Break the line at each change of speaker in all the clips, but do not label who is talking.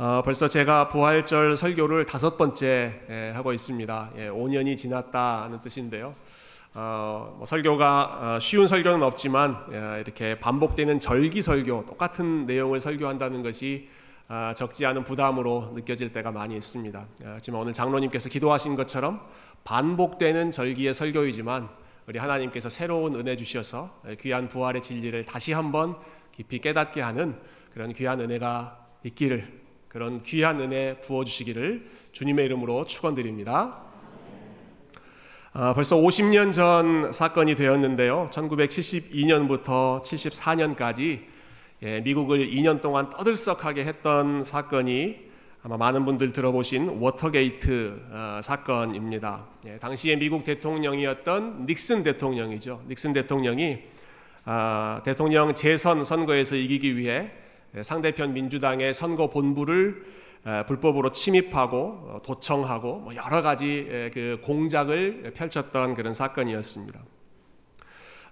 어, 벌써 제가 부활절 설교를 다섯 번째 예, 하고 있습니다. 예, 5년이 지났다는 뜻인데요. 어, 뭐 설교가 어, 쉬운 설교는 없지만 예, 이렇게 반복되는 절기 설교, 똑같은 내용을 설교한다는 것이 아, 적지 않은 부담으로 느껴질 때가 많이 있습니다. 아, 하지만 오늘 장로님께서 기도하신 것처럼 반복되는 절기의 설교이지만 우리 하나님께서 새로운 은혜 주셔서 귀한 부활의 진리를 다시 한번 깊이 깨닫게 하는 그런 귀한 은혜가 있기를 그런 귀한 은혜 부어 주시기를 주님의 이름으로 축원드립니다. 아, 벌써 50년 전 사건이 되었는데요. 1972년부터 74년까지 예, 미국을 2년 동안 떠들썩하게 했던 사건이 아마 많은 분들 들어보신 워터게이트 어, 사건입니다. 예, 당시에 미국 대통령이었던 닉슨 대통령이죠. 닉슨 대통령이 아, 대통령 재선 선거에서 이기기 위해 예, 상대편 민주당의 선거 본부를 불법으로 침입하고 어, 도청하고 뭐 여러 가지 그 공작을 펼쳤던 그런 사건이었습니다.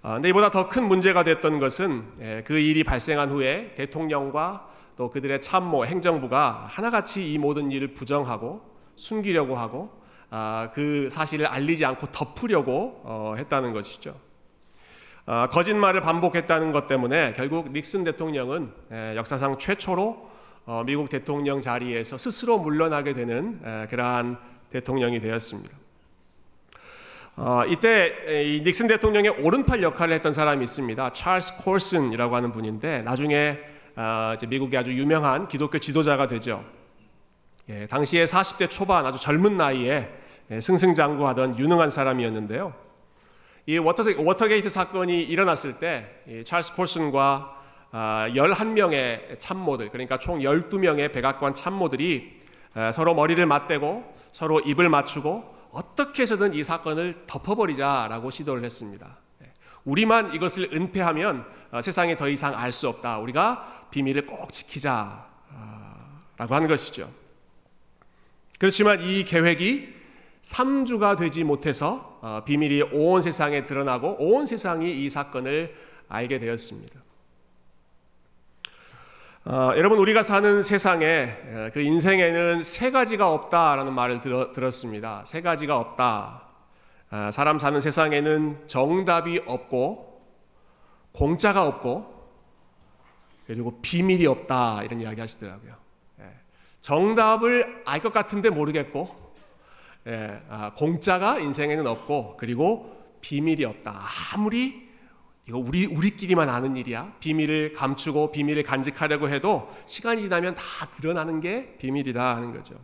아, 근데 이보다 더 큰 문제가 됐던 것은 그 일이 발생한 후에 대통령과 또 그들의 참모 행정부가 하나같이 이 모든 일을 부정하고 숨기려고 하고 아, 그 사실을 알리지 않고 덮으려고 어, 했다는 것이죠. 아, 거짓말을 반복했다는 것 때문에 결국 닉슨 대통령은 역사상 최초로 어, 미국 대통령 자리에서 스스로 물러나게 되는 그러한 대통령이 되었습니다. 어, 이때 이 닉슨 대통령의 오른팔 역할을 했던 사람이 있습니다. 찰스 콜슨이라고 하는 분인데 나중에 어, 미국의 아주 유명한 기독교 지도자가 되죠. 예, 당시에 40대 초반 아주 젊은 나이에 예, 승승장구하던 유능한 사람이었는데요. 이 워터, 워터 게이트 사건이 일어났을 때 찰스 콜슨과 11명의 아, 참모들, 그러니까 총 12명의 백악관 참모들이 서로 머리를 맞대고 서로 입을 맞추고 어떻게 해서든 이 사건을 덮어버리자라고 시도를 했습니다. 예, 우리만 이것을 은폐하면 어, 세상에 더 이상 알 수 없다. 우리가 비밀을 꼭 지키자라고 하는 것이죠. 그렇지만 이 계획이 3주가 되지 못해서 어, 비밀이 온 세상에 드러나고 온 세상이 이 사건을 알게 되었습니다. 어, 여러분 우리가 사는 세상에 그 인생에는 세 가지가 없다라는 말을 들어, 들었습니다. 세 가지가 없다. 어, 사람 사는 세상에는 정답이 없고 공짜가 없고 그리고 비밀이 없다 이런 이야기 하시더라고요. 예. 정답을 알 것 같은데 모르겠고 예, 아, 공짜가 인생에는 없고 그리고 비밀이 없다. 아무리 이거 우리 우리끼리만 아는 일이야. 비밀을 감추고 비밀을 간직하려고 해도 시간이 지나면 다 드러나는 게 비밀이다 하는 거죠.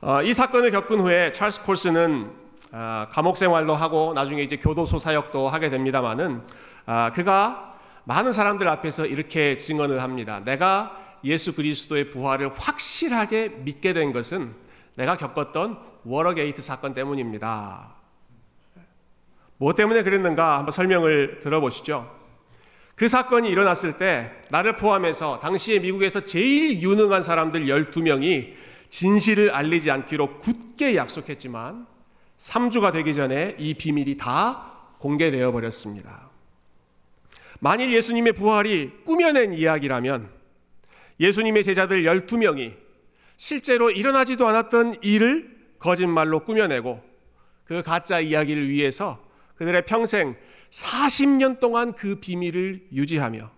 어, 이 사건을 겪은 후에 찰스 콜스는 아, 감옥 생활도 하고 나중에 이제 교도소 사역도 하게 됩니다만은 아, 그가 많은 사람들 앞에서 이렇게 증언을 합니다. 내가 예수 그리스도의 부활을 확실하게 믿게 된 것은 내가 겪었던 워터게이트 사건 때문입니다. 뭐 때문에 그랬는가 한번 설명을 들어보시죠. 그 사건이 일어났을 때 나를 포함해서 당시에 미국에서 제일 유능한 사람들 12명이 진실을 알리지 않기로 굳게 약속했지만 3주가 되기 전에 이 비밀이 다 공개되어 버렸습니다. 만일 예수님의 부활이 꾸며낸 이야기라면 예수님의 제자들 12명이 실제로 일어나지도 않았던 일을 거짓말로 꾸며내고 그 가짜 이야기를 위해서 그들의 평생 40년 동안 그 비밀을 유지하며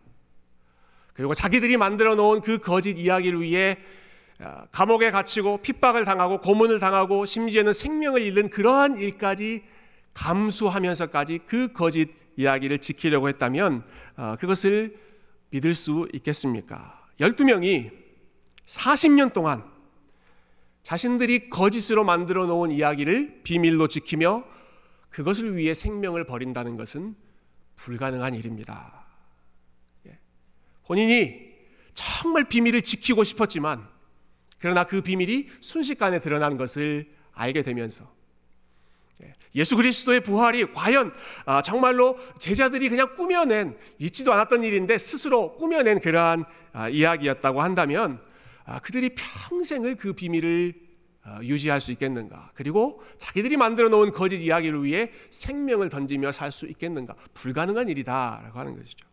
그리고 자기들이 만들어 놓은 그 거짓 이야기를 위해 아, 감옥에 갇히고 핍박을 당하고 고문을 당하고 심지어는 생명을 잃는 그러한 일까지 감수하면서까지 그 거짓 이야기를 지키려고 했다면 아, 그것을 믿을 수 있겠습니까? 12명이 40년 동안 자신들이 거짓으로 만들어 놓은 이야기를 비밀로 지키며 그것을 위해 생명을 버린다는 것은 불가능한 일입니다. 예. 본인이 정말 비밀을 지키고 싶었지만 그러나 그 비밀이 순식간에 드러난 것을 알게 되면서 예. 예수 그리스도의 부활이 과연 아, 정말로 제자들이 그냥 꾸며낸 있지도 않았던 일인데 스스로 꾸며낸 그러한 아, 이야기였다고 한다면 아, 그들이 평생을 그 비밀을 어, 유지할 수 있겠는가? 그리고 자기들이 만들어 놓은 거짓 이야기를 위해 생명을 던지며 살 수 있겠는가? 불가능한 일이다라고 하는 것이죠.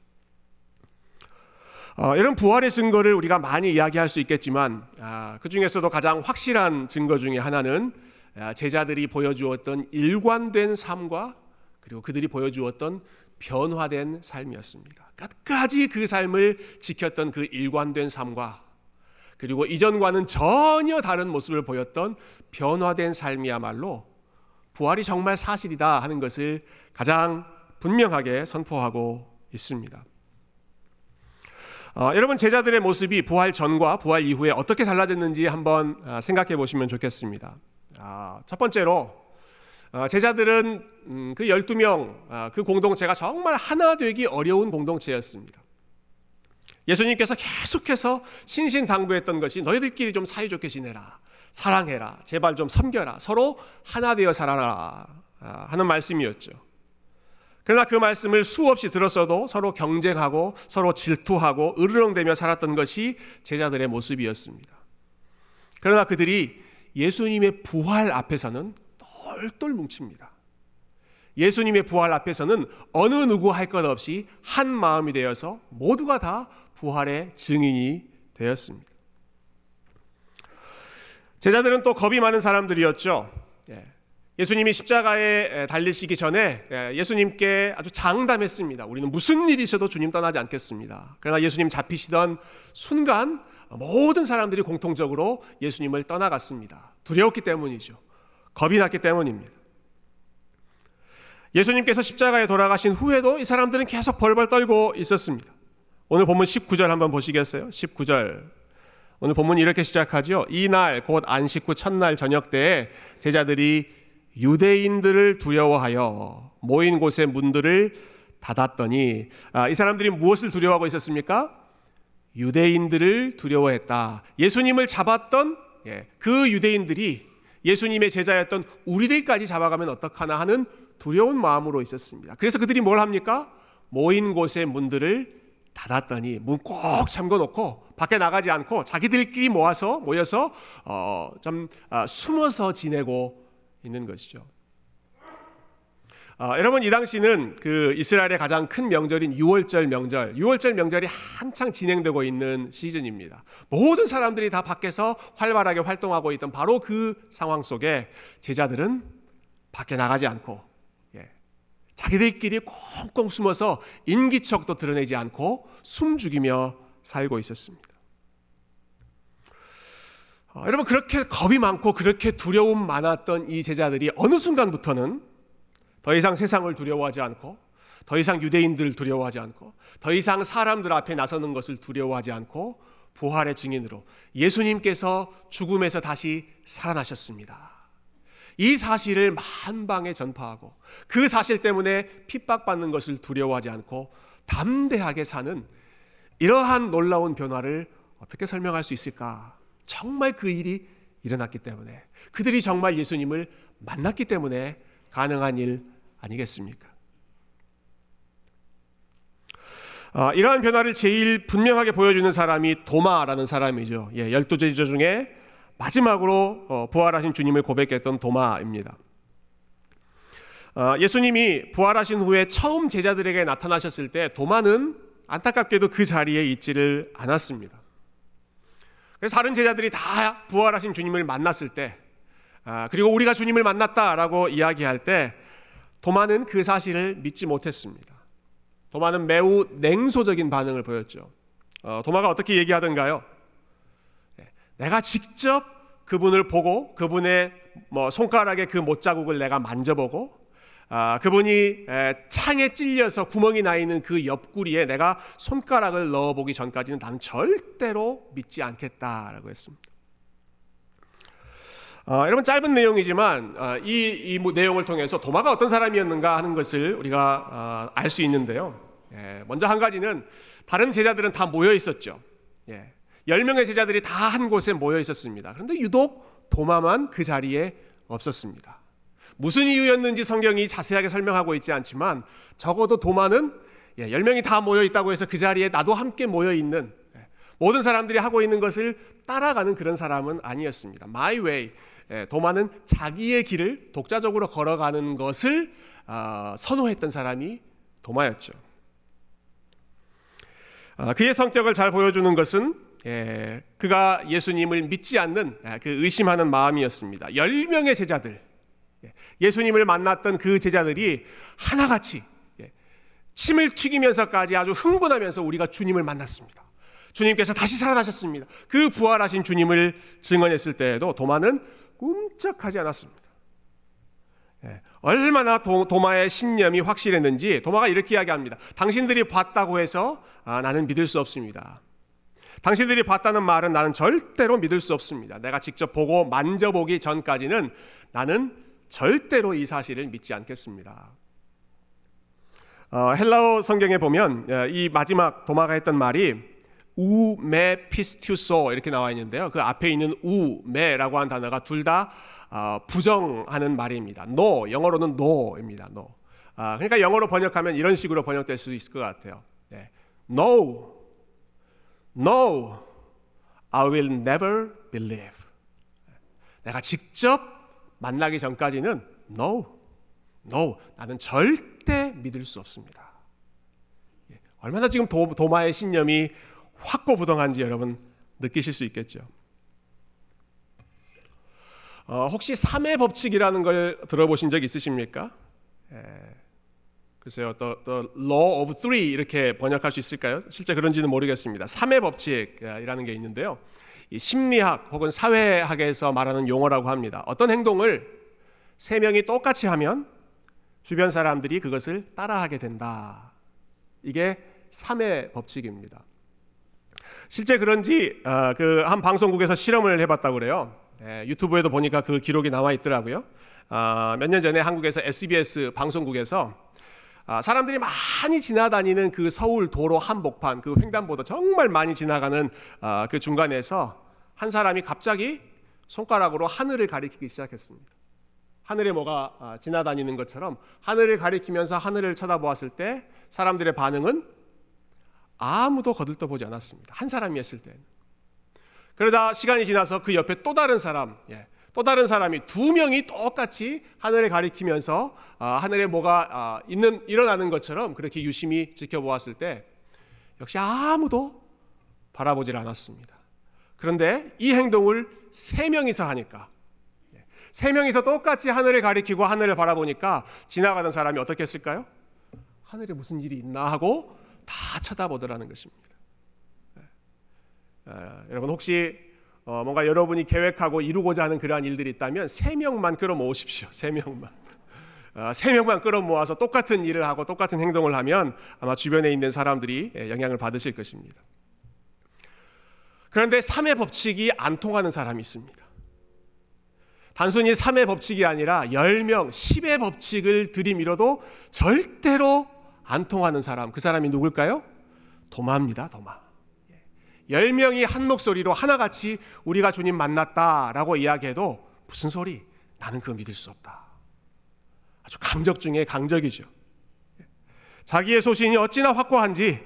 어, 이런 부활의 증거를 우리가 많이 이야기할 수 있겠지만 아, 그 중에서도 가장 확실한 증거 중에 하나는 아, 제자들이 보여주었던 일관된 삶과 그리고 그들이 보여주었던 변화된 삶이었습니다. 끝까지 그 삶을 지켰던 그 일관된 삶과 그리고 이전과는 전혀 다른 모습을 보였던 변화된 삶이야말로 부활이 정말 사실이다 하는 것을 가장 분명하게 선포하고 있습니다. 어, 여러분 제자들의 모습이 부활 전과 부활 이후에 어떻게 달라졌는지 한번 어, 생각해 보시면 좋겠습니다. 아, 첫 번째로 어, 제자들은 음, 그 12명 아, 그 공동체가 정말 하나 되기 어려운 공동체였습니다. 예수님께서 계속해서 신신당부했던 것이 너희들끼리 좀 사이좋게 지내라. 사랑해라. 제발 좀 섬겨라. 서로 하나 되어 살아라. 아, 하는 말씀이었죠. 그러나 그 말씀을 수없이 들었어도 서로 경쟁하고 서로 질투하고 으르렁대며 살았던 것이 제자들의 모습이었습니다. 그러나 그들이 예수님의 부활 앞에서는 똘똘 뭉칩니다. 예수님의 부활 앞에서는 어느 누구 할 것 없이 한 마음이 되어서 모두가 다 부활의 증인이 되었습니다. 제자들은 또 겁이 많은 사람들이었죠. 예. 예수님이 십자가에 달리시기 전에 예, 예수님께 아주 장담했습니다. 우리는 무슨 일이 있어도 주님 떠나지 않겠습니다. 그러나 예수님 잡히시던 순간 모든 사람들이 공통적으로 예수님을 떠나갔습니다. 두려웠기 때문이죠. 겁이 났기 때문입니다. 예수님께서 십자가에 돌아가신 후에도 이 사람들은 계속 벌벌 떨고 있었습니다. 오늘 본문 19절 한번 보시겠어요? 19절. 오늘 본문이 이렇게 시작하죠. 이날 곧 안식 후 첫날 저녁 때에 제자들이 유대인들을 두려워하여 모인 곳의 문들을 닫았더니 아, 이 사람들이 무엇을 두려워하고 있었습니까? 유대인들을 두려워했다. 예수님을 잡았던 예, 그 유대인들이 예수님의 제자였던 우리들까지 잡아가면 어떡하나 하는 두려운 마음으로 있었습니다. 그래서 그들이 뭘 합니까? 모인 곳의 문들을 닫았더니 문 꼭 잠궈 놓고 밖에 나가지 않고 자기들끼리 모아서 모여서 어, 좀 어, 숨어서 지내고 있는 것이죠. 어, 여러분 이 당시는 그 이스라엘의 가장 큰 명절인 6월절 명절, 6월절 명절이 한창 진행되고 있는 시즌입니다. 모든 사람들이 다 밖에서 활발하게 활동하고 있던 바로 그 상황 속에 제자들은 밖에 나가지 않고 예, 자기들끼리 꽁꽁 숨어서 인기척도 드러내지 않고 숨죽이며 살고 있었습니다. 어, 여러분 그렇게 겁이 많고 그렇게 두려움 많았던 이 제자들이 어느 순간부터는 더 이상 세상을 두려워하지 않고 더 이상 유대인들을 두려워하지 않고 더 이상 사람들 앞에 나서는 것을 두려워하지 않고 부활의 증인으로 예수님께서 죽음에서 다시 살아나셨습니다. 이 사실을 만방에 전파하고 그 사실 때문에 핍박받는 것을 두려워하지 않고 담대하게 사는 이러한 놀라운 변화를 어떻게 설명할 수 있을까? 정말 그 일이 일어났기 때문에 그들이 정말 예수님을 만났기 때문에 가능한 일 아니겠습니까? 아, 이러한 변화를 제일 분명하게 보여주는 사람이 도마라는 사람이죠. 예, 열두 제자 중에 마지막으로 어, 부활하신 주님을 고백했던 도마입니다. 아, 예수님이 부활하신 후에 처음 제자들에게 나타나셨을 때 도마는 안타깝게도 그 자리에 있지를 않았습니다. 그래서 다른 제자들이 다 부활하신 주님을 만났을 때, 아, 그리고 우리가 주님을 만났다라고 이야기할 때, 도마는 그 사실을 믿지 못했습니다. 도마는 매우 냉소적인 반응을 보였죠. 어, 도마가 어떻게 얘기하던가요? 네, 내가 직접 그분을 보고 그분의 뭐 손가락에 그 못자국을 내가 만져보고 아, 그분이 창에 찔려서 구멍이 나 있는 그 옆구리에 내가 손가락을 넣어보기 전까지는 나는 절대로 믿지 않겠다라고 했습니다. 어, 여러분 짧은 내용이지만 어, 이, 이 내용을 통해서 도마가 어떤 사람이었는가 하는 것을 우리가 어, 알수 있는데요. 예, 먼저 한 가지는 다른 제자들은 다 모여 있었죠. 예, 10명의 제자들이 다 한 곳에 모여 있었습니다. 그런데 유독 도마만 그 자리에 없었습니다. 무슨 이유였는지 성경이 자세하게 설명하고 있지 않지만 적어도 도마는 10명이 예, 다 모여 있다고 해서 그 자리에 나도 함께 모여 있는 예, 모든 사람들이 하고 있는 것을 따라가는 그런 사람은 아니었습니다. My way. 예, 도마는 자기의 길을 독자적으로 걸어가는 것을 어, 선호했던 사람이 도마였죠. 아, 그의 성격을 잘 보여주는 것은 예, 그가 예수님을 믿지 않는 아, 그 의심하는 마음이었습니다. 열 명의 제자들, 예, 예수님을 만났던 그 제자들이 하나같이 예, 침을 튀기면서까지 아주 흥분하면서 우리가 주님을 만났습니다. 주님께서 다시 살아나셨습니다. 그 부활하신 주님을 증언했을 때에도 도마는 꿈쩍하지 않았습니다. 예, 얼마나 도, 마의 신념이 확실했는지 도마가 이렇게 이야기합니다. 당신들이 봤다고 해서 아, 나는 믿을 수 없습니다. 당신들이 봤다는 말은 나는 절대로 믿을 수 없습니다. 내가 직접 보고 만져보기 전까지는 나는 절대로 이 사실을 믿지 않겠습니다. 어, 헬라어 성경에 보면 어, 이 마지막 도마가 했던 말이 우메 피스튜소 이렇게 나와 있는데요. 그 앞에 있는 우메라고 한 단어가 둘다 어, 부정하는 말입니다. no 영어로는 no입니다. no. 아, 그러니까 영어로 번역하면 이런 식으로 번역될 수 있을 것 같아요. 네. No, no, I will never believe. 내가 직접 만나기 전까지는 no, no, 나는 절대 믿을 수 없습니다. 예, 얼마나 지금 도, 도마의 신념이 확고부동한지 여러분 느끼실 수 있겠죠. 어, 혹시 3의 법칙이라는 걸 들어보신 적 있으십니까? 예, 글쎄요, the, the law of three 이렇게 번역할 수 있을까요? 실제 그런지는 모르겠습니다. 3의 법칙이라는 게 있는데요. 이 심리학 혹은 사회학에서 말하는 용어라고 합니다. 어떤 행동을 세 명이 똑같이 하면 주변 사람들이 그것을 따라하게 된다. 이게 3의 법칙입니다. 실제 그런지 어, 그한 방송국에서 실험을 해봤다고 그래요. 예, 유튜브에도 보니까 그 기록이 나와 있더라고요. 아, 몇년 전에 한국에서 SBS 방송국에서 아, 사람들이 많이 지나다니는 그 서울 도로 한복판 그 횡단보도 정말 많이 지나가는 아, 그 중간에서 한 사람이 갑자기 손가락으로 하늘을 가리키기 시작했습니다. 하늘에 뭐가 지나다니는 것처럼 하늘을 가리키면서 하늘을 쳐다보았을 때 사람들의 반응은 아무도 거들떠보지 않았습니다. 한 사람이 했을 때는. 그러다 시간이 지나서 그 옆에 또 다른 사람, 예, 또 다른 사람이 두 명이 똑같이 하늘을 가리키면서 아, 하늘에 뭐가 아, 있는 일어나는 것처럼 그렇게 유심히 지켜보았을 때 역시 아무도 바라보질 않았습니다. 그런데 이 행동을 세 명이서 하니까 예, 세 명이서 똑같이 하늘을 가리키고 하늘을 바라보니까 지나가는 사람이 어떻게 했을까요? 하늘에 무슨 일이 있나 하고 다 쳐다보더라는 것입니다. 여러분 혹시 어, 뭔가 여러분이 계획하고 이루고자 하는 그러한 일들이 있다면 세 명만 끌어모으십시오. 세 명만. 어, 세 명만 끌어모아서 똑같은 일을 하고 똑같은 행동을 하면 아마 주변에 있는 사람들이 예, 영향을 받으실 것입니다. 그런데 3의 법칙이 안 통하는 사람이 있습니다. 단순히 3의 법칙이 아니라 10명, 10의 법칙을 들이밀어도 절대로 안 통하는 사람. 그 사람이 누굴까요? 도마입니다, 도마. 열 명이 한 목소리로 하나같이 우리가 주님 만났다라고 이야기해도 무슨 소리? 나는 그거 믿을 수 없다. 아주 강적 중에 강적이죠. 자기의 소신이 어찌나 확고한지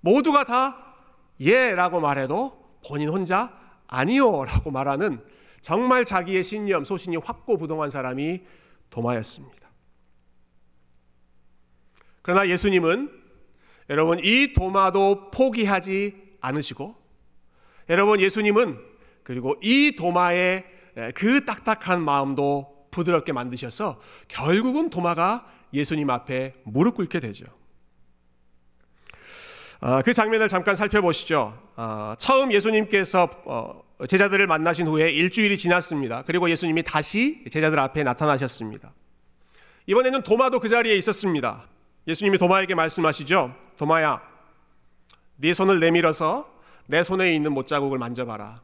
모두가 다 예라고 말해도 본인 혼자 아니요라고 말하는 정말 자기의 신념, 소신이 확고부동한 사람이 도마였습니다. 그러나 예수님은 여러분 이 도마도 포기하지 않으시고 여러분 예수님은 그리고 이 도마의 그 딱딱한 마음도 부드럽게 만드셔서 결국은 도마가 예수님 앞에 무릎 꿇게 되죠. 아, 그 장면을 잠깐 살펴보시죠. 아, 처음 예수님께서 어, 제자들을 만나신 후에 일주일이 지났습니다. 그리고 예수님이 다시 제자들 앞에 나타나셨습니다. 이번에는 도마도 그 자리에 있었습니다. 예수님이 도마에게 말씀하시죠. 도마야, 네 손을 내밀어서 내 손에 있는 못자국을 만져봐라.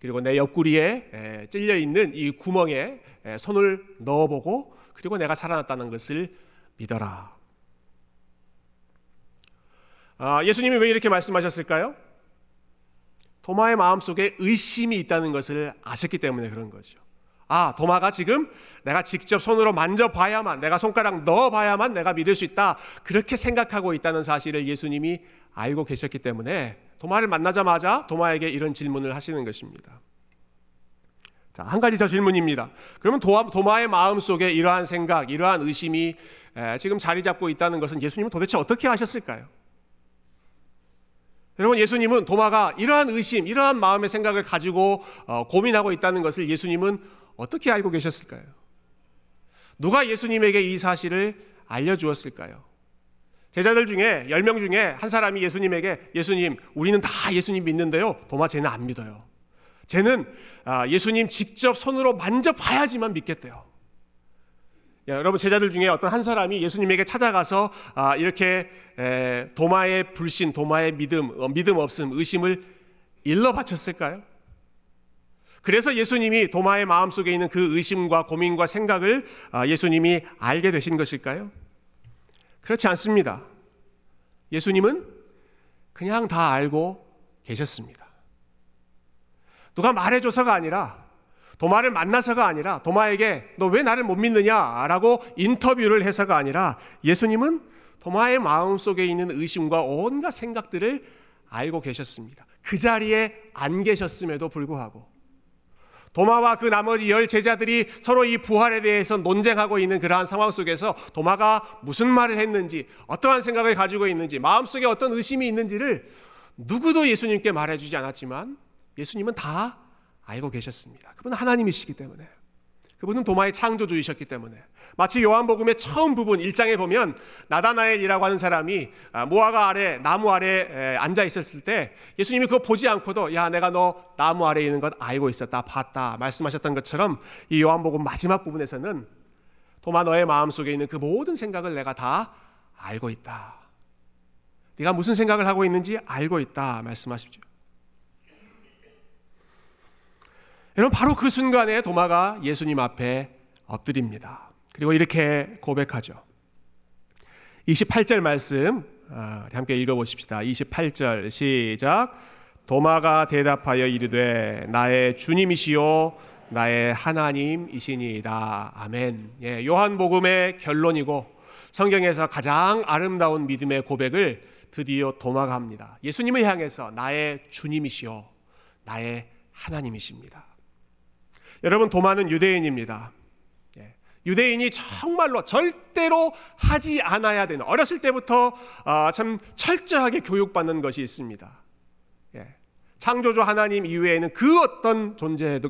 그리고 내 옆구리에 찔려 있는 이 구멍에 손을 넣어보고 그리고 내가 살아났다는 것을 믿어라. 아, 예수님이 왜 이렇게 말씀하셨을까요? 도마의 마음 속에 의심이 있다는 것을 아셨기 때문에 그런 거죠. 아, 도마가 지금 내가 직접 손으로 만져봐야만, 내가 손가락 넣어봐야만 내가 믿을 수 있다. 그렇게 생각하고 있다는 사실을 예수님이 알고 계셨기 때문에 도마를 만나자마자 도마에게 이런 질문을 하시는 것입니다. 자, 한 가지 더 질문입니다. 그러면 도마 의 마음 속에 이러한 생각, 이러한 의심이 지금 자리 잡고 있다는 것은 예수님은 도대체 어떻게 하셨을까요? 여러분 예수님은 도마가 이러한 의심, 이러한 마음의 생각을 가지고 어, 고민하고 있다는 것을 예수님은 어떻게 알고 계셨을까요? 누가 예수님에게 이 사실을 알려주었을까요? 제자들 중에 10명 중에 한 사람이 예수님에게 예수님, 우리는 다 예수님 믿는데요. 도마 쟤는 안 믿어요. 쟤는 아, 예수님 직접 손으로 만져봐야지만 믿겠대요. 여러분 제자들 중에 어떤 한 사람이 예수님에게 찾아가서 아, 이렇게 도마의 불신, 도마의 믿음, 어, 믿음 없음, 의심을 일러 바쳤을까요? 그래서 예수님이 도마의 마음 속에 있는 그 의심과 고민과 생각을 아, 예수님이 알게 되신 것일까요? 그렇지 않습니다. 예수님은 그냥 다 알고 계셨습니다. 누가 말해줘서가 아니라 도마를 만나서가 아니라 도마에게 너 왜 나를 못 믿느냐라고 인터뷰를 해서가 아니라 예수님은 도마의 마음 속에 있는 의심과 온갖 생각들을 알고 계셨습니다. 그 자리에 안 계셨음에도 불구하고 도마와 그 나머지 열 제자들이 서로 이 부활에 대해서 논쟁하고 있는 그러한 상황 속에서 도마가 무슨 말을 했는지, 어떠한 생각을 가지고 있는지, 마음속에 어떤 의심이 있는지를 누구도 예수님께 말해주지 않았지만 예수님은 다 알고 계셨습니다. 그분은 하나님이시기 때문에. 그분은 도마의 창조주이셨기 때문에. 마치 요한복음의 처음 부분 1장에 보면 나다나엘이라고 하는 사람이 아, 무화과 아래 나무 아래 앉아 있었을 때 예수님이 그거 보지 않고도 야 내가 너 나무 아래 있는 건 알고 있었다 봤다 말씀하셨던 것처럼 이 요한복음 마지막 부분에서는 도마 너의 마음속에 있는 그 모든 생각을 내가 다 알고 있다. 네가 무슨 생각을 하고 있는지 알고 있다 말씀하십시오. 여러분 바로 그 순간에 도마가 예수님 앞에 엎드립니다. 그리고 이렇게 고백하죠. 28절 말씀 아, 함께 읽어보십시다. 28절 시작. 도마가 대답하여 이르되 나의 주님이시요 나의 하나님이시니이다. 아멘. 예, 요한복음의 결론이고 성경에서 가장 아름다운 믿음의 고백을 드디어 도마가 합니다. 예수님을 향해서 나의 주님이시요 나의 하나님이십니다. 여러분 도마는 유대인입니다. 예. 유대인이 정말로 절대로 하지 않아야 되는 어렸을 때부터 아, 참 철저하게 교육받는 것이 있습니다. 예. 창조주 하나님 이외에는 그 어떤 존재에도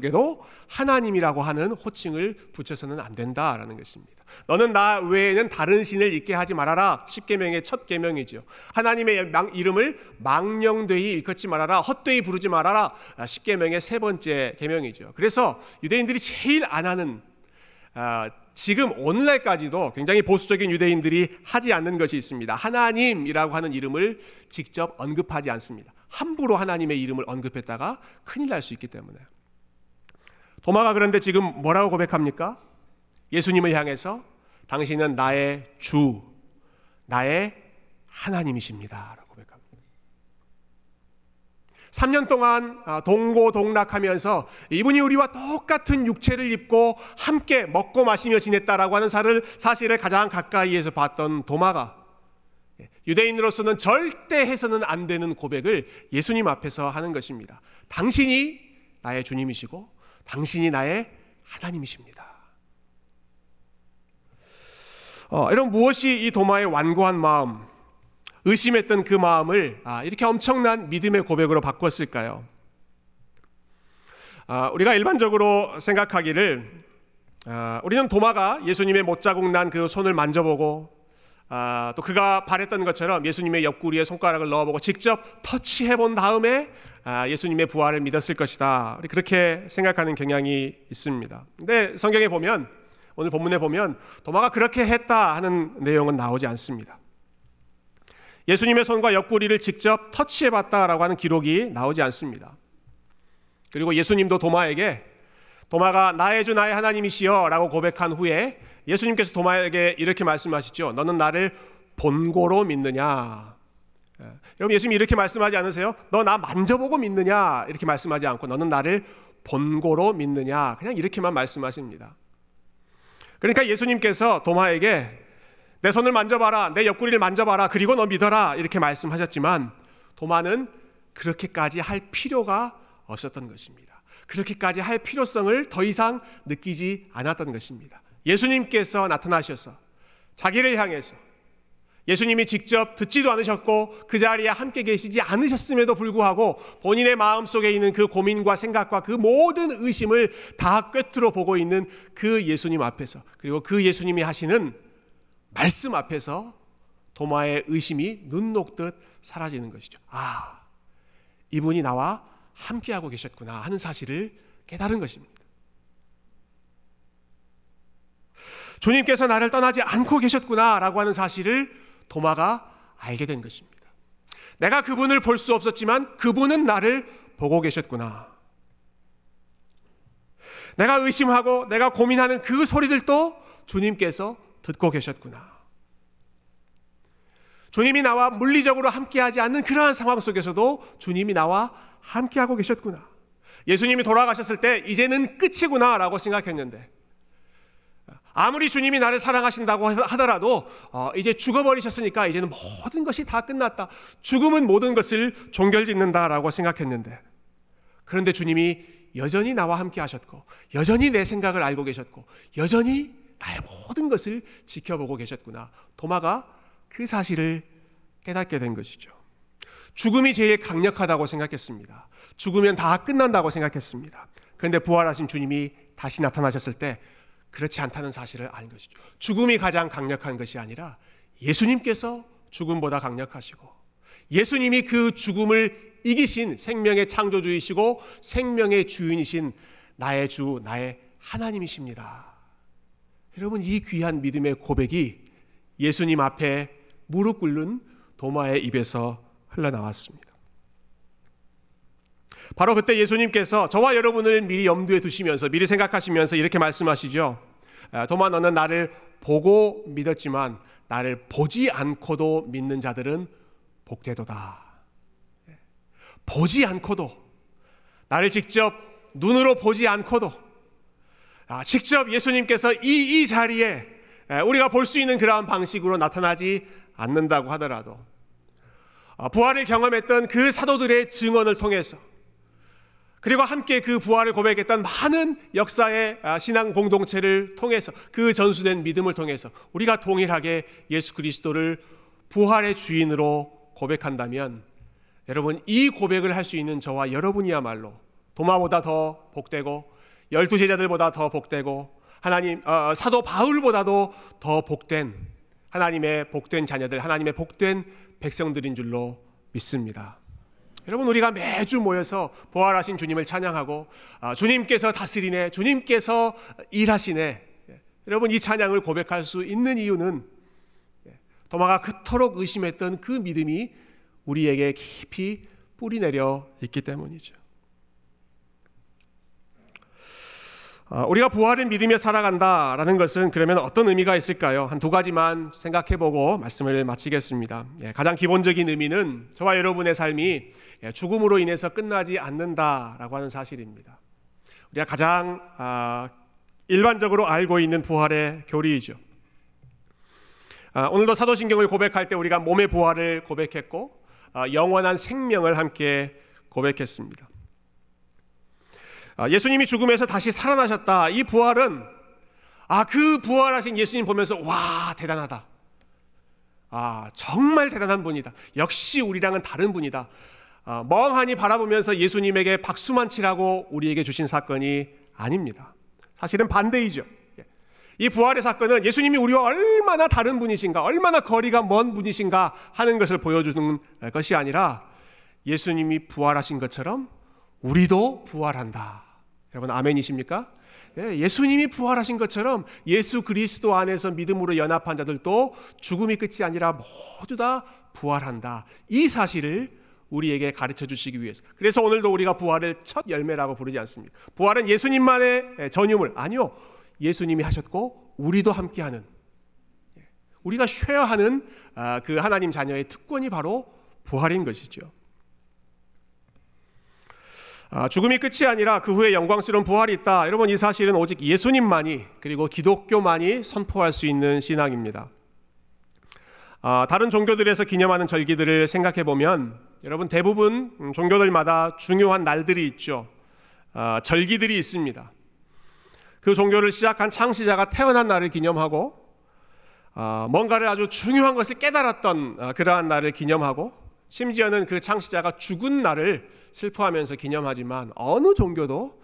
하나님이라고 하는 호칭을 붙여서는 안 된다라는 것입니다. 너는 나 외에는 다른 신을 있게 하지 말아라. 10계명의 첫 계명이죠. 하나님의 이름을 망령되이 일컫지 말아라. 헛되이 부르지 말아라. 10계명의 세 번째 계명이죠. 그래서 유대인들이 제일 안 하는 아, 지금 오늘날까지도 굉장히 보수적인 유대인들이 하지 않는 것이 있습니다. 하나님이라고 하는 이름을 직접 언급하지 않습니다. 함부로 하나님의 이름을 언급했다가 큰일 날 수 있기 때문에. 도마가 그런데 지금 뭐라고 고백합니까? 예수님을 향해서 당신은 나의 주, 나의 하나님이십니다. 라고 고백합니다. 3년 동안 아, 동고동락하면서 이분이 우리와 똑같은 육체를 입고 함께 먹고 마시며 지냈다라고 하는 사실을 가장 가까이에서 봤던 도마가 예, 유대인으로서는 절대 해서는 안 되는 고백을 예수님 앞에서 하는 것입니다. 당신이 나의 주님이시고 당신이 나의 하나님이십니다. 어, 이런 무엇이 이 도마의 완고한 마음, 의심했던 그 마음을 아, 이렇게 엄청난 믿음의 고백으로 바꿨을까요? 아, 우리가 일반적으로 생각하기를 아, 우리는 도마가 예수님의 못자국 난 그 손을 만져보고 아, 또 그가 바랬던 것처럼 예수님의 옆구리에 손가락을 넣어보고 직접 터치해 본 다음에 아, 예수님의 부활을 믿었을 것이다. 그렇게 생각하는 경향이 있습니다. 근데 성경에 보면 오늘 본문에 보면 도마가 그렇게 했다 하는 내용은 나오지 않습니다. 예수님의 손과 옆구리를 직접 터치해 봤다라고 하는 기록이 나오지 않습니다. 그리고 예수님도 도마에게 도마가 나의 주 나의 하나님이시여라고 고백한 후에 예수님께서 도마에게 이렇게 말씀하시죠. 너는 나를 본고로 믿느냐? 예. 여러분 예수님이 이렇게 말씀하지 않으세요? 너 나 만져보고 믿느냐? 이렇게 말씀하지 않고 너는 나를 본고로 믿느냐? 그냥 이렇게만 말씀하십니다. 그러니까 예수님께서 도마에게 내 손을 만져봐라, 내 옆구리를 만져봐라, 그리고 너 믿어라 이렇게 말씀하셨지만 도마는 그렇게까지 할 필요가 없었던 것입니다. 그렇게까지 할 필요성을 더 이상 느끼지 않았던 것입니다. 예수님께서 나타나셔서 자기를 향해서 예수님이 직접 듣지도 않으셨고 그 자리에 함께 계시지 않으셨음에도 불구하고 본인의 마음속에 있는 그 고민과 생각과 그 모든 의심을 다 꿰뚫어 보고 있는 그 예수님 앞에서 그리고 그 예수님이 하시는 말씀 앞에서 도마의 의심이 눈 녹듯 사라지는 것이죠. 아, 이분이 나와 함께하고 계셨구나 하는 사실을 깨달은 것입니다. 주님께서 나를 떠나지 않고 계셨구나라고 하는 사실을 도마가 알게 된 것입니다. 내가 그분을 볼 수 없었지만 그분은 나를 보고 계셨구나. 내가 의심하고 내가 고민하는 그 소리들도 주님께서 듣고 계셨구나. 주님이 나와 물리적으로 함께하지 않는 그러한 상황 속에서도 주님이 나와 함께하고 계셨구나. 예수님이 돌아가셨을 때 이제는 끝이구나라고 생각했는데 아무리 주님이 나를 사랑하신다고 하더라도 어, 이제 죽어버리셨으니까 이제는 모든 것이 다 끝났다. 죽음은 모든 것을 종결짓는다라고 생각했는데 그런데 주님이 여전히 나와 함께 하셨고 여전히 내 생각을 알고 계셨고 여전히 나의 모든 것을 지켜보고 계셨구나. 도마가 그 사실을 깨닫게 된 것이죠. 죽음이 제일 강력하다고 생각했습니다. 죽으면 다 끝난다고 생각했습니다. 그런데 부활하신 주님이 다시 나타나셨을 때 그렇지 않다는 사실을 알 것이죠. 죽음이 가장 강력한 것이 아니라 예수님께서 죽음보다 강력하시고 예수님이 그 죽음을 이기신 생명의 창조주이시고 생명의 주인이신 나의 주, 나의 하나님이십니다. 여러분, 이 귀한 믿음의 고백이 예수님 앞에 무릎 꿇는 도마의 입에서 흘러나왔습니다. 바로 그때 예수님께서 저와 여러분을 미리 염두에 두시면서 미리 생각하시면서 이렇게 말씀하시죠. 아, 도마 너는 나를 보고 믿었지만 나를 보지 않고도 믿는 자들은 복되도다. 예. 보지 않고도 나를 직접 눈으로 보지 않고도 아, 직접 예수님께서 이, 이 자리에 예, 우리가 볼 수 있는 그러한 방식으로 나타나지 않는다고 하더라도 아, 부활을 경험했던 그 사도들의 증언을 통해서 그리고 함께 그 부활을 고백했던 많은 역사의 아, 신앙 공동체를 통해서 그 전수된 믿음을 통해서 우리가 동일하게 예수 그리스도를 부활의 주인으로 고백한다면 여러분 이 고백을 할 수 있는 저와 여러분이야말로 도마보다 더 복되고 열두 제자들보다 더 복되고 하나님 어, 사도 바울보다도 더 복된 하나님의 복된 자녀들 하나님의 복된 백성들인 줄로 믿습니다. 여러분 우리가 매주 모여서 부활하신 주님을 찬양하고 아, 주님께서 다스리네, 주님께서 일하시네. 예, 여러분 이 찬양을 고백할 수 있는 이유는 예, 도마가 그토록 의심했던 그 믿음이 우리에게 깊이 뿌리 내려 있기 때문이죠. 아, 우리가 부활을 믿으며 살아간다라는 것은 그러면 어떤 의미가 있을까요? 한 두 가지만 생각해보고 말씀을 마치겠습니다. 예, 가장 기본적인 의미는 저와 여러분의 삶이 예, 죽음으로 인해서 끝나지 않는다라고 하는 사실입니다. 우리가 가장 아, 일반적으로 알고 있는 부활의 교리이죠. 아, 오늘도 사도신경을 고백할 때 우리가 몸의 부활을 고백했고 영원한 생명을 함께 고백했습니다. 아, 예수님이 죽음에서 다시 살아나셨다. 이 부활은 아, 그 부활하신 예수님 보면서 와, 대단하다. 아, 정말 대단한 분이다. 역시 우리랑은 다른 분이다. 아, 멍하니 바라보면서 예수님에게 박수만 치라고 우리에게 주신 사건이 아닙니다. 사실은 반대이죠. 예. 이 부활의 사건은 예수님이 우리와 얼마나 다른 분이신가, 얼마나 거리가 먼 분이신가 하는 것을 보여주는 것이 아니라 예수님이 부활하신 것처럼 우리도 부활한다. 여러분 아멘이십니까? 예, 예수님이 부활하신 것처럼 예수 그리스도 안에서 믿음으로 연합한 자들도 죽음이 끝이 아니라 모두 다 부활한다. 이 사실을 우리에게 가르쳐 주시기 위해서. 그래서 오늘도 우리가 부활을 첫 열매라고 부르지 않습니다. 부활은 예수님만의 예, 전유물 아니요. 예수님이 하셨고 우리도 함께하는 예, 우리가 쉐어하는 아, 그 하나님 자녀의 특권이 바로 부활인 것이죠. 아, 죽음이 끝이 아니라 그 후에 영광스러운 부활이 있다. 여러분 이 사실은 오직 예수님만이 그리고 기독교만이 선포할 수 있는 신앙입니다. 아, 다른 종교들에서 기념하는 절기들을 생각해 보면 여러분 대부분 종교들마다 중요한 날들이 있죠. 아, 절기들이 있습니다. 그 종교를 시작한 창시자가 태어난 날을 기념하고 어, 뭔가를 아주 중요한 것을 깨달았던 어, 그러한 날을 기념하고 심지어는 그 창시자가 죽은 날을 슬퍼하면서 기념하지만 어느 종교도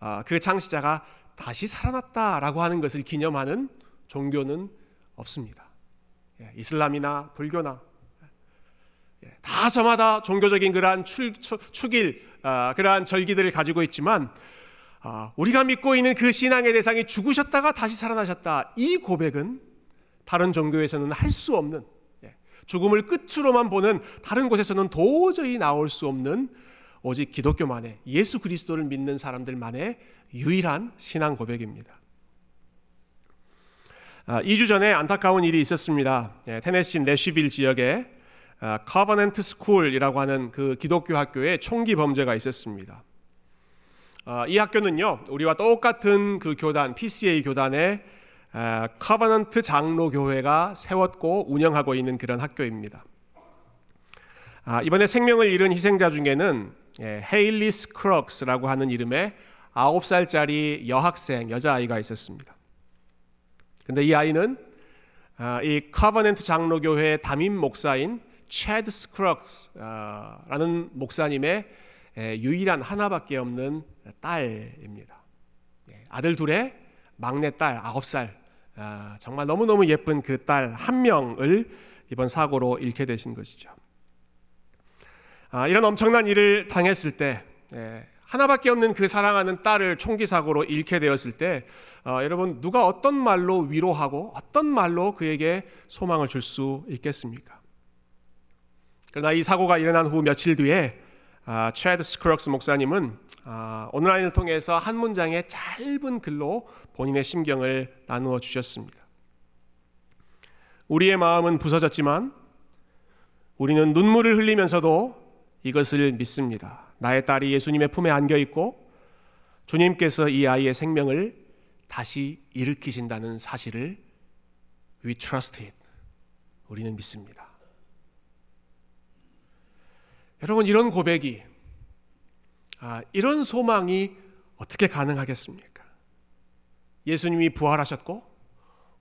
어, 그 창시자가 다시 살아났다라고 하는 것을 기념하는 종교는 없습니다. 예, 이슬람이나 불교나 예, 다 저마다 종교적인 그러한 출, 축일 아, 그러한 절기들을 가지고 있지만 아, 우리가 믿고 있는 그 신앙의 대상이 죽으셨다가 다시 살아나셨다 이 고백은 다른 종교에서는 할 수 없는 예, 죽음을 끝으로만 보는 다른 곳에서는 도저히 나올 수 없는 오직 기독교만의 예수 그리스도를 믿는 사람들만의 유일한 신앙 고백입니다. 아, 2주 전에 안타까운 일이 있었습니다. 예, 테네시 내쉬빌 지역에 커버넌트 스쿨이라고 하는 그 기독교 학교에 총기 범죄가 있었습니다. 아, 이 학교는요, 우리와 똑같은 그 교단, PCA 교단의 커버넌트 장로 교회가 세웠고 운영하고 있는 그런 학교입니다. 아, 이번에 생명을 잃은 희생자 중에는 예, 헤일리 스크럭스라고 하는 이름의 9살짜리 여학생 여자아이가 있었습니다. 근데 이 아이는 아, 이 커버넌트 장로교회 담임 목사인 체드 스크럭스라는 목사님의 유일한 하나밖에 없는 딸입니다. 예, 아들 둘의 막내 딸 9살 아, 정말 너무너무 예쁜 그 딸 한 명을 이번 사고로 잃게 되신 것이죠. 아, 이런 엄청난 일을 당했을 때 예, 하나밖에 없는 그 사랑하는 딸을 총기 사고로 잃게 되었을 때 어, 여러분 누가 어떤 말로 위로하고 어떤 말로 그에게 소망을 줄 수 있겠습니까? 그러나 이 사고가 일어난 후 며칠 뒤에 아, 체드 스크럭스 목사님은 아, 온라인을 통해서 한 문장의 짧은 글로 본인의 심경을 나누어 주셨습니다. 우리의 마음은 부서졌지만 우리는 눈물을 흘리면서도 이것을 믿습니다. 나의 딸이 예수님의 품에 안겨 있고 주님께서 이 아이의 생명을 다시 일으키신다는 사실을 we trust it. 우리는 믿습니다. 여러분 이런 고백이 아, 이런 소망이 어떻게 가능하겠습니까? 예수님이 부활하셨고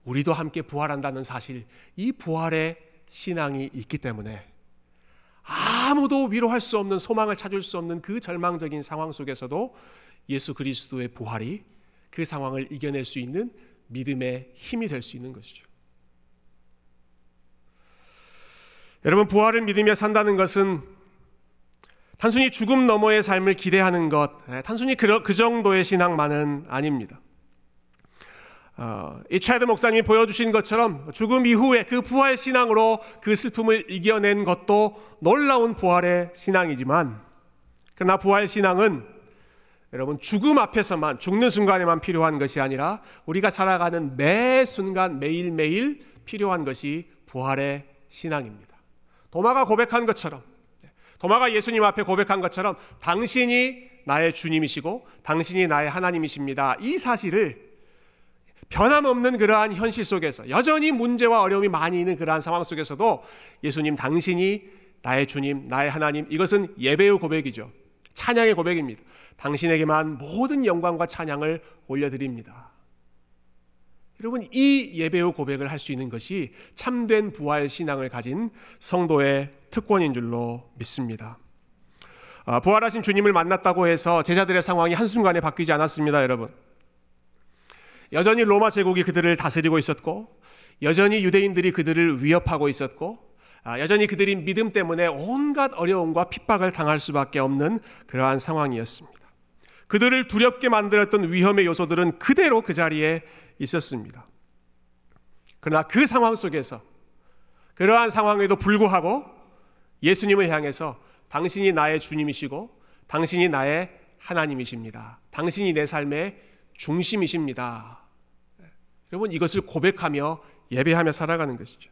우리도 함께 부활한다는 사실, 이 부활의 신앙이 있기 때문에 아무도 위로할 수 없는 소망을 찾을 수 없는 그 절망적인 상황 속에서도 예수 그리스도의 부활이 그 상황을 이겨낼 수 있는 믿음의 힘이 될 수 있는 것이죠. 여러분 부활을 믿으며 산다는 것은 단순히 죽음 너머의 삶을 기대하는 것, 예, 단순히 그, 그 정도의 신앙만은 아닙니다. 어, 이 차드 목사님이 보여주신 것처럼 죽음 이후에 그 부활 신앙으로 그 슬픔을 이겨낸 것도 놀라운 부활의 신앙이지만 그러나 부활 신앙은 여러분 죽음 앞에서만 죽는 순간에만 필요한 것이 아니라 우리가 살아가는 매 순간 매일매일 필요한 것이 부활의 신앙입니다. 도마가 고백한 것처럼 도마가 예수님 앞에 고백한 것처럼 당신이 나의 주님이시고 당신이 나의 하나님이십니다. 이 사실을 변함없는 그러한 현실 속에서 여전히 문제와 어려움이 많이 있는 그러한 상황 속에서도 예수님 당신이 나의 주님, 나의 하나님 이것은 예배의 고백이죠. 찬양의 고백입니다. 당신에게만 모든 영광과 찬양을 올려드립니다. 여러분 이 예배의 고백을 할 수 있는 것이 참된 부활 신앙을 가진 성도의 특권인 줄로 믿습니다. 아, 부활하신 주님을 만났다고 해서 제자들의 상황이 한순간에 바뀌지 않았습니다, 여러분. 여전히 로마 제국이 그들을 다스리고 있었고 여전히 유대인들이 그들을 위협하고 있었고 아, 여전히 그들이 믿음 때문에 온갖 어려움과 핍박을 당할 수밖에 없는 그러한 상황이었습니다. 그들을 두렵게 만들었던 위험의 요소들은 그대로 그 자리에 있었습니다. 그러나 그 상황 속에서 그러한 상황에도 불구하고 예수님을 향해서 당신이 나의 주님이시고 당신이 나의 하나님이십니다. 당신이 내 삶의 중심이십니다. 여러분 이것을 고백하며 예배하며 살아가는 것이죠.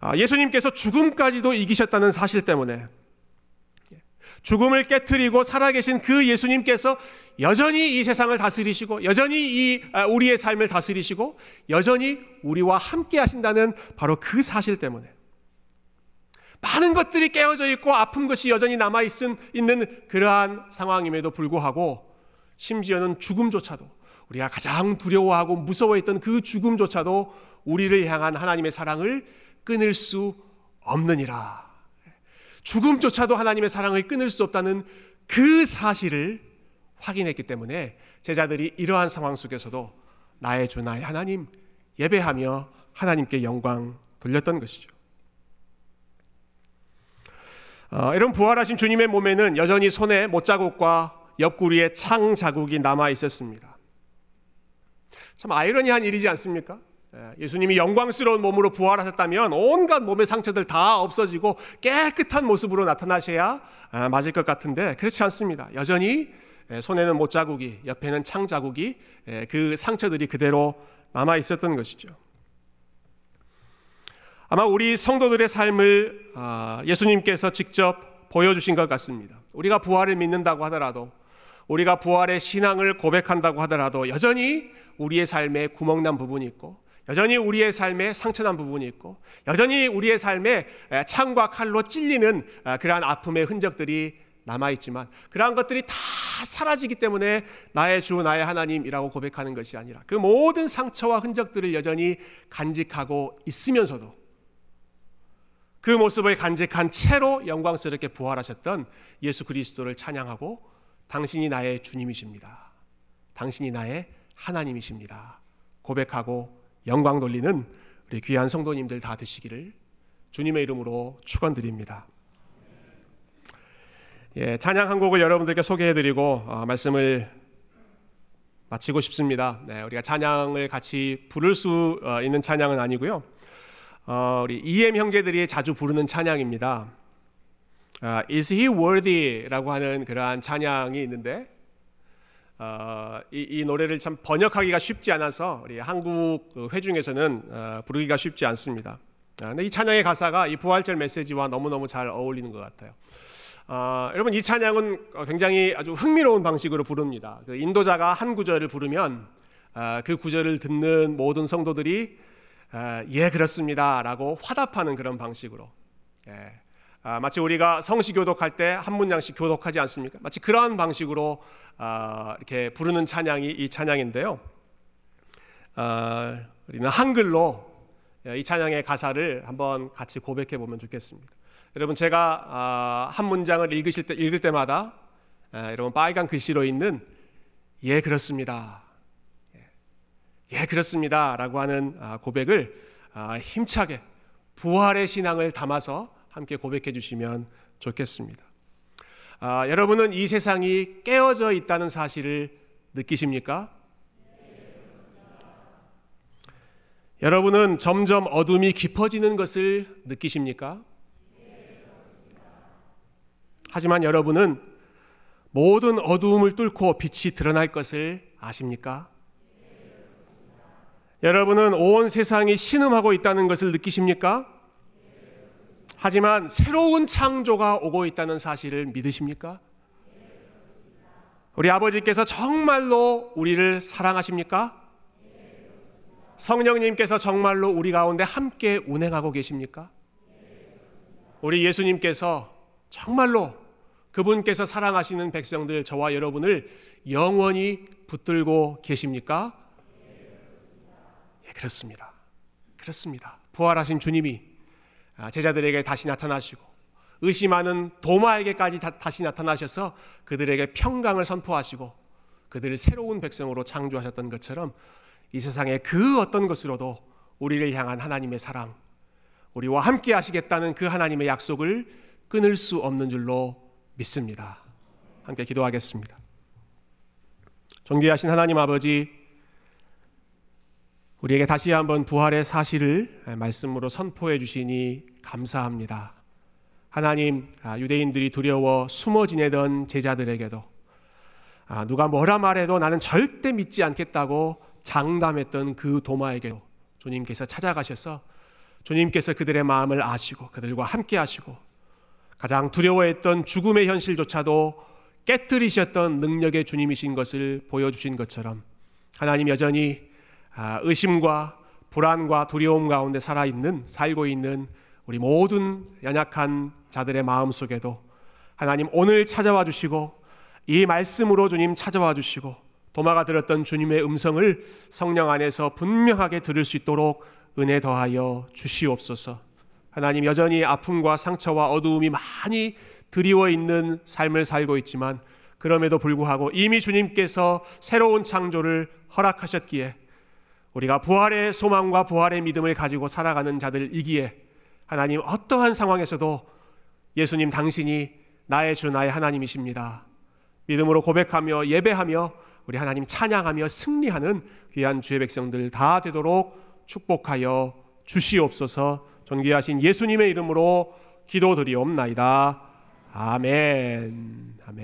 아, 예수님께서 죽음까지도 이기셨다는 사실 때문에 죽음을 깨뜨리고 살아계신 그 예수님께서 여전히 이 세상을 다스리시고 여전히 이 아, 우리의 삶을 다스리시고 여전히 우리와 함께 하신다는 바로 그 사실 때문에 많은 것들이 깨어져 있고 아픈 것이 여전히 남아 있은 있는 그러한 상황임에도 불구하고 심지어는 죽음조차도 우리가 가장 두려워하고 무서워했던 그 죽음조차도 우리를 향한 하나님의 사랑을 끊을 수 없느니라. 죽음조차도 하나님의 사랑을 끊을 수 없다는 그 사실을 확인했기 때문에 제자들이 이러한 상황 속에서도 나의 주 나의 하나님 예배하며 하나님께 영광 돌렸던 것이죠. 어, 이런 부활하신 주님의 몸에는 여전히 손에 못자국과 옆구리에 창 자국이 남아 있었습니다. 참 아이러니한 일이지 않습니까? 예, 예수님이 영광스러운 몸으로 부활하셨다면 온갖 몸의 상처들 다 없어지고 깨끗한 모습으로 나타나셔야 아, 맞을 것 같은데 그렇지 않습니다. 여전히 예, 손에는 못 자국이, 옆에는 창 자국이 예, 그 상처들이 그대로 남아 있었던 것이죠. 아마 우리 성도들의 삶을 아, 예수님께서 직접 보여주신 것 같습니다. 우리가 부활을 믿는다고 하더라도, 우리가 부활의 신앙을 고백한다고 하더라도 여전히 우리의 삶에 구멍난 부분이 있고, 여전히 우리의 삶에 상처난 부분이 있고, 여전히 우리의 삶에 창과 칼로 찔리는 아, 그러한 아픔의 흔적들이 남아 있지만 그러한 것들이 다 사라지기 때문에 나의 주 나의 하나님이라고 고백하는 것이 아니라 그 모든 상처와 흔적들을 여전히 간직하고 있으면서도 그 모습을 간직한 채로 영광스럽게 부활하셨던 예수 그리스도를 찬양하고 당신이 나의 주님이십니다. 당신이 나의 하나님이십니다. 고백하고 영광 돌리는 우리 귀한 성도님들 다 되시기를 주님의 이름으로 축원드립니다. 예, 찬양 한 곡을 여러분들께 소개해드리고 어, 말씀을 마치고 싶습니다. 네, 우리가 찬양을 같이 부를 수 어, 있는 찬양은 아니고요. 어, 우리 EM 형제들이 자주 부르는 찬양입니다. 어, Is He Worthy?라고 하는 그러한 찬양이 있는데 어, 이, 이, 노래를 참 번역하기가 쉽지 않아서 우리 한국 그 회중에서는 어, 부르기가 쉽지 않습니다. 아, 근데 이 찬양의 가사가 이 부활절 메시지와 너무너무 잘 어울리는 것 같아요. 어, 여러분 이 찬양은 굉장히 아주 흥미로운 방식으로 부릅니다. 그 인도자가 한 구절을 부르면 어, 그 구절을 듣는 모든 성도들이 어, 예 그렇습니다라고 화답하는 그런 방식으로 예. 아, 마치 우리가 성시 교독할 때 한 문장씩 교독하지 않습니까? 마치 그러한 방식으로 아, 이렇게 부르는 찬양이 이 찬양인데요. 아, 우리는 한글로 이 찬양의 가사를 한번 같이 고백해 보면 좋겠습니다. 여러분 제가 아, 한 문장을 읽으실 때 읽을 때마다 아, 여러분 빨간 글씨로 있는 예 그렇습니다. 예, 예 그렇습니다라고 하는 아, 고백을 힘차게 부활의 신앙을 담아서 함께 고백해 주시면 좋겠습니다. 아, 여러분은 이 세상이 깨어져 있다는 사실을 느끼십니까? 여러분은 점점 어둠이 깊어지는 것을 느끼십니까? 하지만 여러분은 모든 어두움을 뚫고 빛이 드러날 것을 아십니까? 여러분은 온 세상이 신음하고 있다는 것을 느끼십니까? 하지만 새로운 창조가 오고 있다는 사실을 믿으십니까? 우리 아버지께서 정말로 우리를 사랑하십니까? 성령님께서 정말로 우리 가운데 함께 운행하고 계십니까? 우리 예수님께서 정말로 그분께서 사랑하시는 백성들 저와 여러분을 영원히 붙들고 계십니까? 예, 그렇습니다. 그렇습니다. 부활하신 주님이 아, 제자들에게 다시 나타나시고 의심하는 도마에게까지 다시 나타나셔서 그들에게 평강을 선포하시고 그들을 새로운 백성으로 창조하셨던 것처럼 이 세상의 그 어떤 것으로도 우리를 향한 하나님의 사랑, 우리와 함께 하시겠다는 그 하나님의 약속을 끊을 수 없는 줄로 믿습니다. 함께 기도하겠습니다. 존귀하신 하나님 아버지, 우리에게 다시 한번 부활의 사실을 말씀으로 선포해 주시니 감사합니다. 하나님, 아, 유대인들이 두려워 숨어 지내던 제자들에게도 아, 누가 뭐라 말해도 나는 절대 믿지 않겠다고 장담했던 그 도마에게도 주님께서 찾아가셔서 주님께서 그들의 마음을 아시고 그들과 함께 하시고 가장 두려워했던 죽음의 현실조차도 깨뜨리셨던 능력의 주님이신 것을 보여주신 것처럼 하나님 여전히 아, 의심과 불안과 두려움 가운데 살아 있는 살고 있는 우리 모든 연약한 자들의 마음 속에도 하나님 오늘 찾아와 주시고 이 말씀으로 주님 찾아와 주시고 도마가 들었던 주님의 음성을 성령 안에서 분명하게 들을 수 있도록 은혜 더하여 주시옵소서. 하나님 여전히 아픔과 상처와 어두움이 많이 드리워 있는 삶을 살고 있지만 그럼에도 불구하고 이미 주님께서 새로운 창조를 허락하셨기에 우리가 부활의 소망과 부활의 믿음을 가지고 살아가는 자들이기에 하나님 어떠한 상황에서도 예수님 당신이 나의 주 나의 하나님이십니다. 믿음으로 고백하며 예배하며 우리 하나님 찬양하며 승리하는 귀한 주의 백성들 다 되도록 축복하여 주시옵소서. 존귀하신 예수님의 이름으로 기도드리옵나이다. 아멘. 아멘.